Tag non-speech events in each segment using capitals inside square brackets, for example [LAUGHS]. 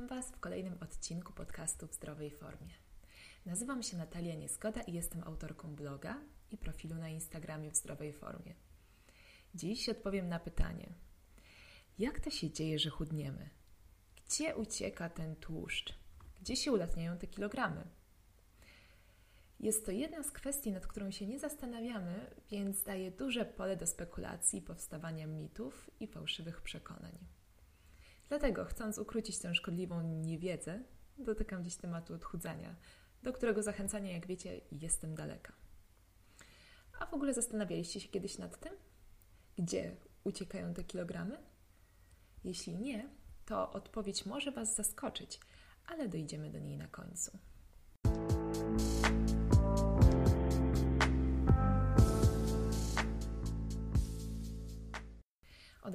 Witam Was w kolejnym odcinku podcastu w zdrowej formie. Nazywam się Natalia Niezgoda i jestem autorką bloga i profilu na Instagramie w zdrowej formie. Dziś odpowiem na pytanie: jak to się dzieje, że chudniemy? Gdzie ucieka ten tłuszcz? Gdzie się ulatniają te kilogramy? Jest to jedna z kwestii, nad którą się nie zastanawiamy, więc daje duże pole do spekulacji, powstawania mitów i fałszywych przekonań. Dlatego, chcąc ukrócić tę szkodliwą niewiedzę, dotykam dziś tematu odchudzania, do którego zachęcania, jak wiecie, jestem daleka. A w ogóle zastanawialiście się kiedyś nad tym? Gdzie uciekają te kilogramy? Jeśli nie, to odpowiedź może Was zaskoczyć, ale dojdziemy do niej na końcu.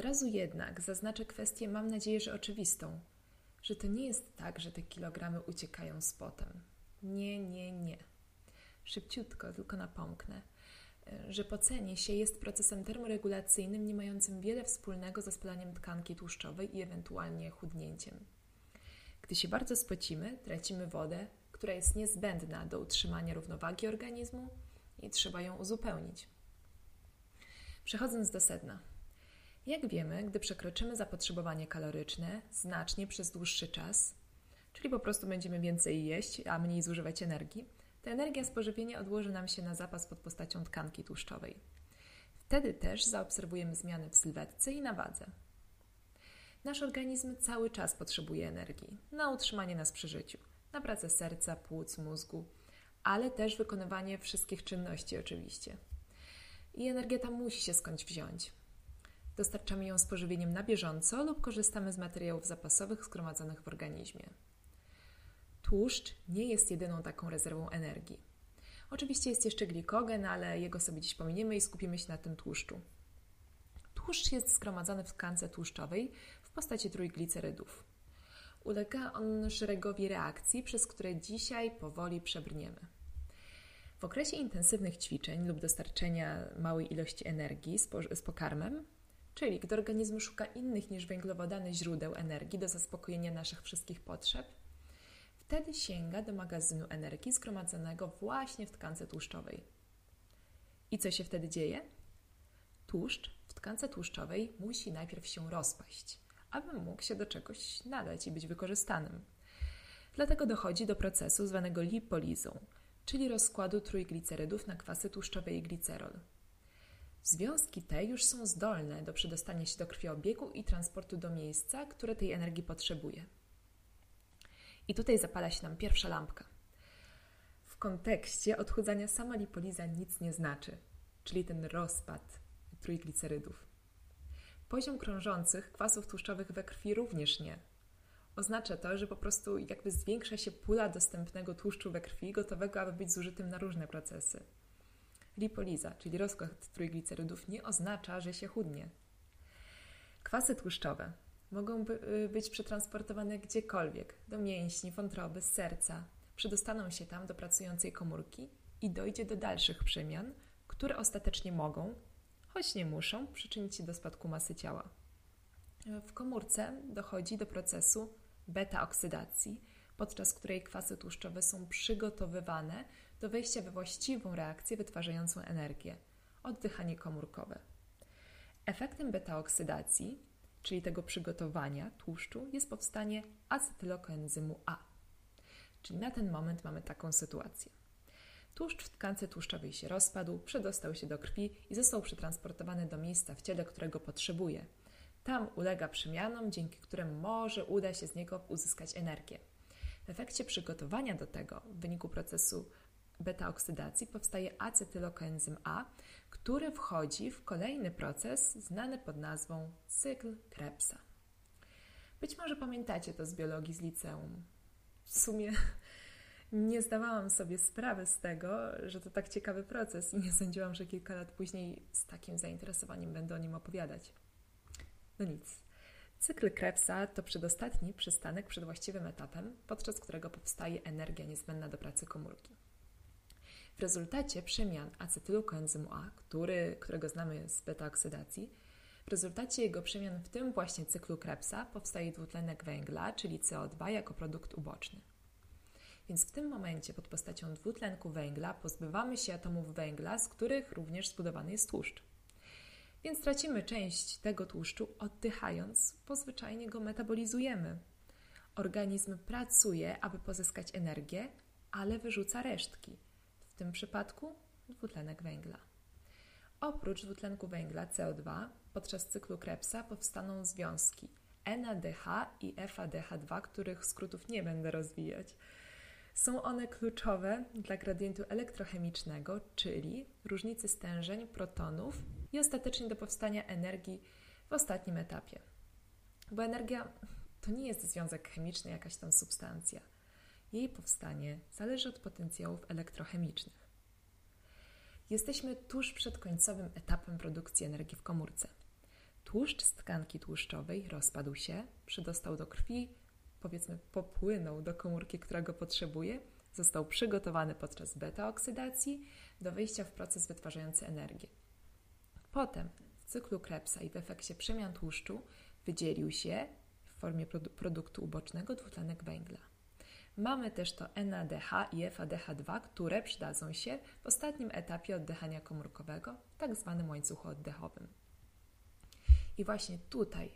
Razu jednak zaznaczę kwestię, mam nadzieję, że oczywistą, że to nie jest tak, że te kilogramy uciekają z potem. Nie, nie, nie. Szybciutko, tylko napomknę, że pocenie się jest procesem termoregulacyjnym, nie mającym wiele wspólnego ze spalaniem tkanki tłuszczowej i ewentualnie chudnięciem. Gdy się bardzo spocimy, tracimy wodę, która jest niezbędna do utrzymania równowagi organizmu i trzeba ją uzupełnić. Przechodząc do sedna. Jak wiemy, gdy przekroczymy zapotrzebowanie kaloryczne znacznie przez dłuższy czas, czyli po prostu będziemy więcej jeść, a mniej zużywać energii, ta energia z pożywienia odłoży nam się na zapas pod postacią tkanki tłuszczowej. Wtedy też zaobserwujemy zmiany w sylwetce i na wadze. Nasz organizm cały czas potrzebuje energii na utrzymanie nas przy życiu, na pracę serca, płuc, mózgu, ale też wykonywanie wszystkich czynności oczywiście. I energia ta musi się skądś wziąć. Dostarczamy ją z pożywieniem na bieżąco lub korzystamy z materiałów zapasowych zgromadzonych w organizmie. Tłuszcz nie jest jedyną taką rezerwą energii. Oczywiście jest jeszcze glikogen, ale jego sobie dziś pominiemy i skupimy się na tym tłuszczu. Tłuszcz jest zgromadzony w tkance tłuszczowej w postaci trójglicerydów. Ulega on szeregowi reakcji, przez które dzisiaj powoli przebrniemy. W okresie intensywnych ćwiczeń lub dostarczenia małej ilości energii z pokarmem Czyli gdy organizm szuka innych niż węglowodany źródeł energii do zaspokojenia naszych wszystkich potrzeb, wtedy sięga do magazynu energii zgromadzonego właśnie w tkance tłuszczowej. I co się wtedy dzieje? Tłuszcz w tkance tłuszczowej musi najpierw się rozpaść, aby mógł się do czegoś nadać i być wykorzystanym. Dlatego dochodzi do procesu zwanego lipolizą, czyli rozkładu trójglicerydów na kwasy tłuszczowe i glicerol. Związki te już są zdolne do przedostania się do krwiobiegu i transportu do miejsca, które tej energii potrzebuje. I tutaj zapala się nam pierwsza lampka. W kontekście odchudzania sama lipoliza nic nie znaczy, czyli ten rozpad trójglicerydów. Poziom krążących kwasów tłuszczowych we krwi również nie. Oznacza to, że po prostu jakby zwiększa się pula dostępnego tłuszczu we krwi, gotowego, aby być zużytym na różne procesy. Lipoliza, czyli rozkład trójglicerydów, nie oznacza, że się chudnie. Kwasy tłuszczowe mogą y, być przetransportowane gdziekolwiek, do mięśni, wątroby, serca. Przedostaną się tam do pracującej komórki i dojdzie do dalszych przemian, które ostatecznie mogą, choć nie muszą, przyczynić się do spadku masy ciała. W komórce dochodzi do procesu beta-oksydacji, podczas której kwasy tłuszczowe są przygotowywane do wejścia we właściwą reakcję wytwarzającą energię oddychanie komórkowe. Efektem beta-oksydacji, czyli tego przygotowania tłuszczu, jest powstanie acetylokoenzymu A. Czyli na ten moment mamy taką sytuację. Tłuszcz w tkance tłuszczowej się rozpadł, przedostał się do krwi i został przetransportowany do miejsca w ciele, którego potrzebuje. Tam ulega przemianom, dzięki którym może uda się z niego uzyskać energię. W efekcie przygotowania do tego, w wyniku procesu beta-oksydacji powstaje acetylokoenzym A, który wchodzi w kolejny proces znany pod nazwą cykl Krebsa. Być może pamiętacie to z biologii z liceum. W sumie [LAUGHS] nie zdawałam sobie sprawy z tego, że to tak ciekawy proces i nie sądziłam, że kilka lat później z takim zainteresowaniem będę o nim opowiadać. No nic. Cykl Krebsa to przedostatni przystanek przed właściwym etapem, podczas którego powstaje energia niezbędna do pracy komórki. W rezultacie przemian acetylokoenzymu A, który, którego znamy z beta-oksydacji, W rezultacie jego przemian w tym właśnie cyklu Krebsa powstaje dwutlenek węgla, czyli CO2 jako produkt uboczny. Więc w tym momencie pod postacią dwutlenku węgla pozbywamy się atomów węgla, z których również zbudowany jest tłuszcz. Więc tracimy część tego tłuszczu oddychając, bo zwyczajnie go metabolizujemy. Organizm pracuje, aby pozyskać energię, ale wyrzuca resztki, w tym przypadku dwutlenek węgla. Oprócz dwutlenku węgla CO2 podczas cyklu Krebsa powstaną związki NADH i FADH2, których skrótów nie będę rozwijać. Są one kluczowe dla gradientu elektrochemicznego, czyli różnicy stężeń protonów i ostatecznie do powstania energii w ostatnim etapie. Bo energia to nie jest związek chemiczny, jakaś tam substancja. Jej powstanie zależy od potencjałów elektrochemicznych. Jesteśmy tuż przed końcowym etapem produkcji energii w komórce. Tłuszcz z tkanki tłuszczowej rozpadł się, przydostał do krwi, powiedzmy popłynął do komórki, która go potrzebuje, został przygotowany podczas beta-oksydacji do wejścia w proces wytwarzający energię. Potem w cyklu Krebsa i w efekcie przemian tłuszczu wydzielił się w formie produ produktu ubocznego dwutlenek węgla. Mamy też to NADH i FADH2, które przydadzą się w ostatnim etapie oddychania komórkowego, tak zwanym łańcuchu oddechowym. I właśnie tutaj,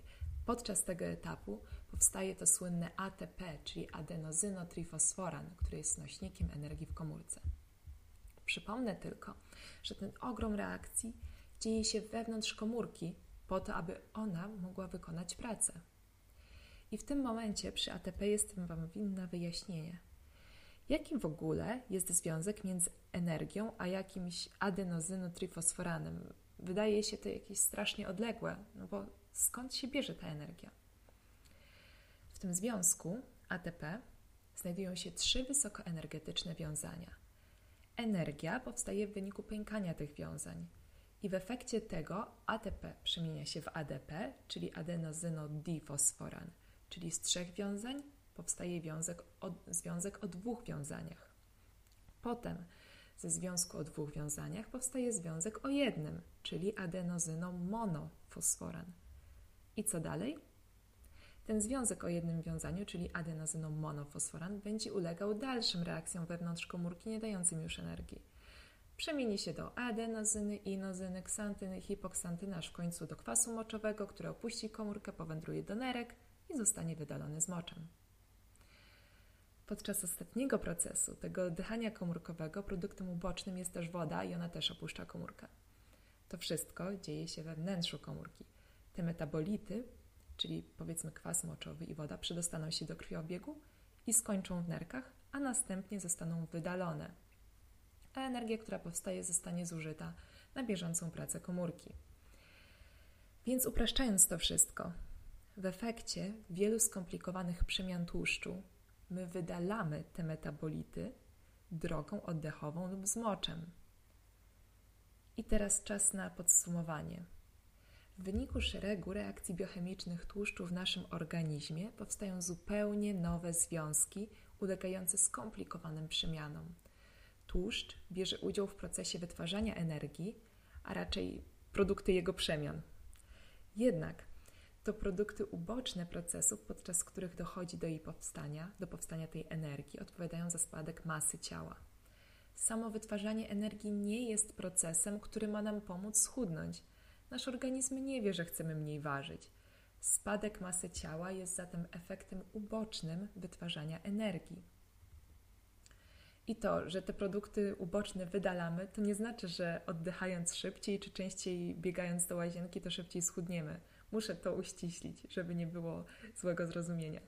podczas tego etapu, powstaje to słynne ATP, czyli adenozynotrifosforan, który jest nośnikiem energii w komórce. Przypomnę tylko, że ten ogrom reakcji dzieje się wewnątrz komórki po to, aby ona mogła wykonać pracę. I w tym momencie przy ATP jestem Wam winna wyjaśnienie. Jaki w ogóle jest związek między energią a jakimś adenozynotrifosforanem? Wydaje się to jakieś strasznie odległe, no bo skąd się bierze ta energia? W tym związku ATP znajdują się trzy wysokoenergetyczne wiązania. Energia powstaje w wyniku pękania tych wiązań i w efekcie tego ATP przemienia się w ADP, czyli adenozynodifosforan, czyli z trzech wiązań powstaje wiązek o, związek o dwóch wiązaniach. Potem ze związku o dwóch wiązaniach powstaje związek o jednym, czyli adenozynomonofosforan. I co dalej? Ten związek o jednym wiązaniu, czyli adenozynomonofosforan, będzie ulegał dalszym reakcjom wewnątrz komórki, nie dającym już energii. Przemieni się do adenozyny, inozyny, ksantyny, hipoksantyny, aż w końcu do kwasu moczowego, który opuści komórkę, powędruje do nerek i zostanie wydalony z moczem. Podczas ostatniego procesu, tego oddychania komórkowego, produktem ubocznym jest też woda i ona też opuszcza komórkę. To wszystko dzieje się we wnętrzu komórki. Te metabolity, czyli powiedzmy kwas moczowy i woda, przedostaną się do krwiobiegu i skończą w nerkach, a następnie zostaną wydalone. A energia, która powstaje, zostanie zużyta na bieżącą pracę komórki. Więc upraszczając to wszystko, w efekcie wielu skomplikowanych przemian tłuszczu my wydalamy te metabolity drogą oddechową lub zmoczem. I teraz czas na podsumowanie. W wyniku szeregu reakcji biochemicznych tłuszczu w naszym organizmie powstają zupełnie nowe związki ulegające skomplikowanym przemianom. Tłuszcz bierze udział w procesie wytwarzania energii, a raczej produkty jego przemian. Jednak to produkty uboczne procesów, podczas których dochodzi do jej powstania, do powstania tej energii, odpowiadają za spadek masy ciała. Samo wytwarzanie energii nie jest procesem, który ma nam pomóc schudnąć. Nasz organizm nie wie, że chcemy mniej ważyć. Spadek masy ciała jest zatem efektem ubocznym wytwarzania energii. I to, że te produkty uboczne wydalamy, to nie znaczy, że oddychając szybciej czy częściej biegając do łazienki, to szybciej schudniemy. Muszę to uściślić, żeby nie było złego zrozumienia.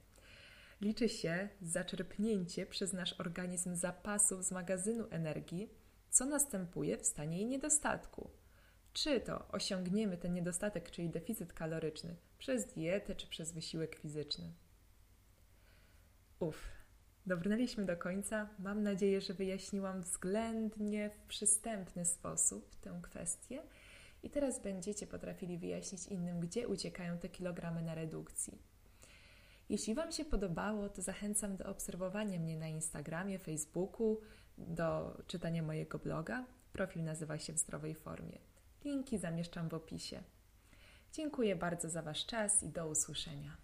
Liczy się zaczerpnięcie przez nasz organizm zapasów z magazynu energii, co następuje w stanie jej niedostatku. Czy to osiągniemy ten niedostatek, czyli deficyt kaloryczny, przez dietę czy przez wysiłek fizyczny. Uff, dobrnęliśmy do końca. Mam nadzieję, że wyjaśniłam względnie w przystępny sposób tę kwestię i teraz będziecie potrafili wyjaśnić innym, gdzie uciekają te kilogramy na redukcji. Jeśli Wam się podobało, to zachęcam do obserwowania mnie na Instagramie, Facebooku, do czytania mojego bloga. Profil nazywa się w zdrowej formie. Linki zamieszczam w opisie. Dziękuję bardzo za Wasz czas i do usłyszenia.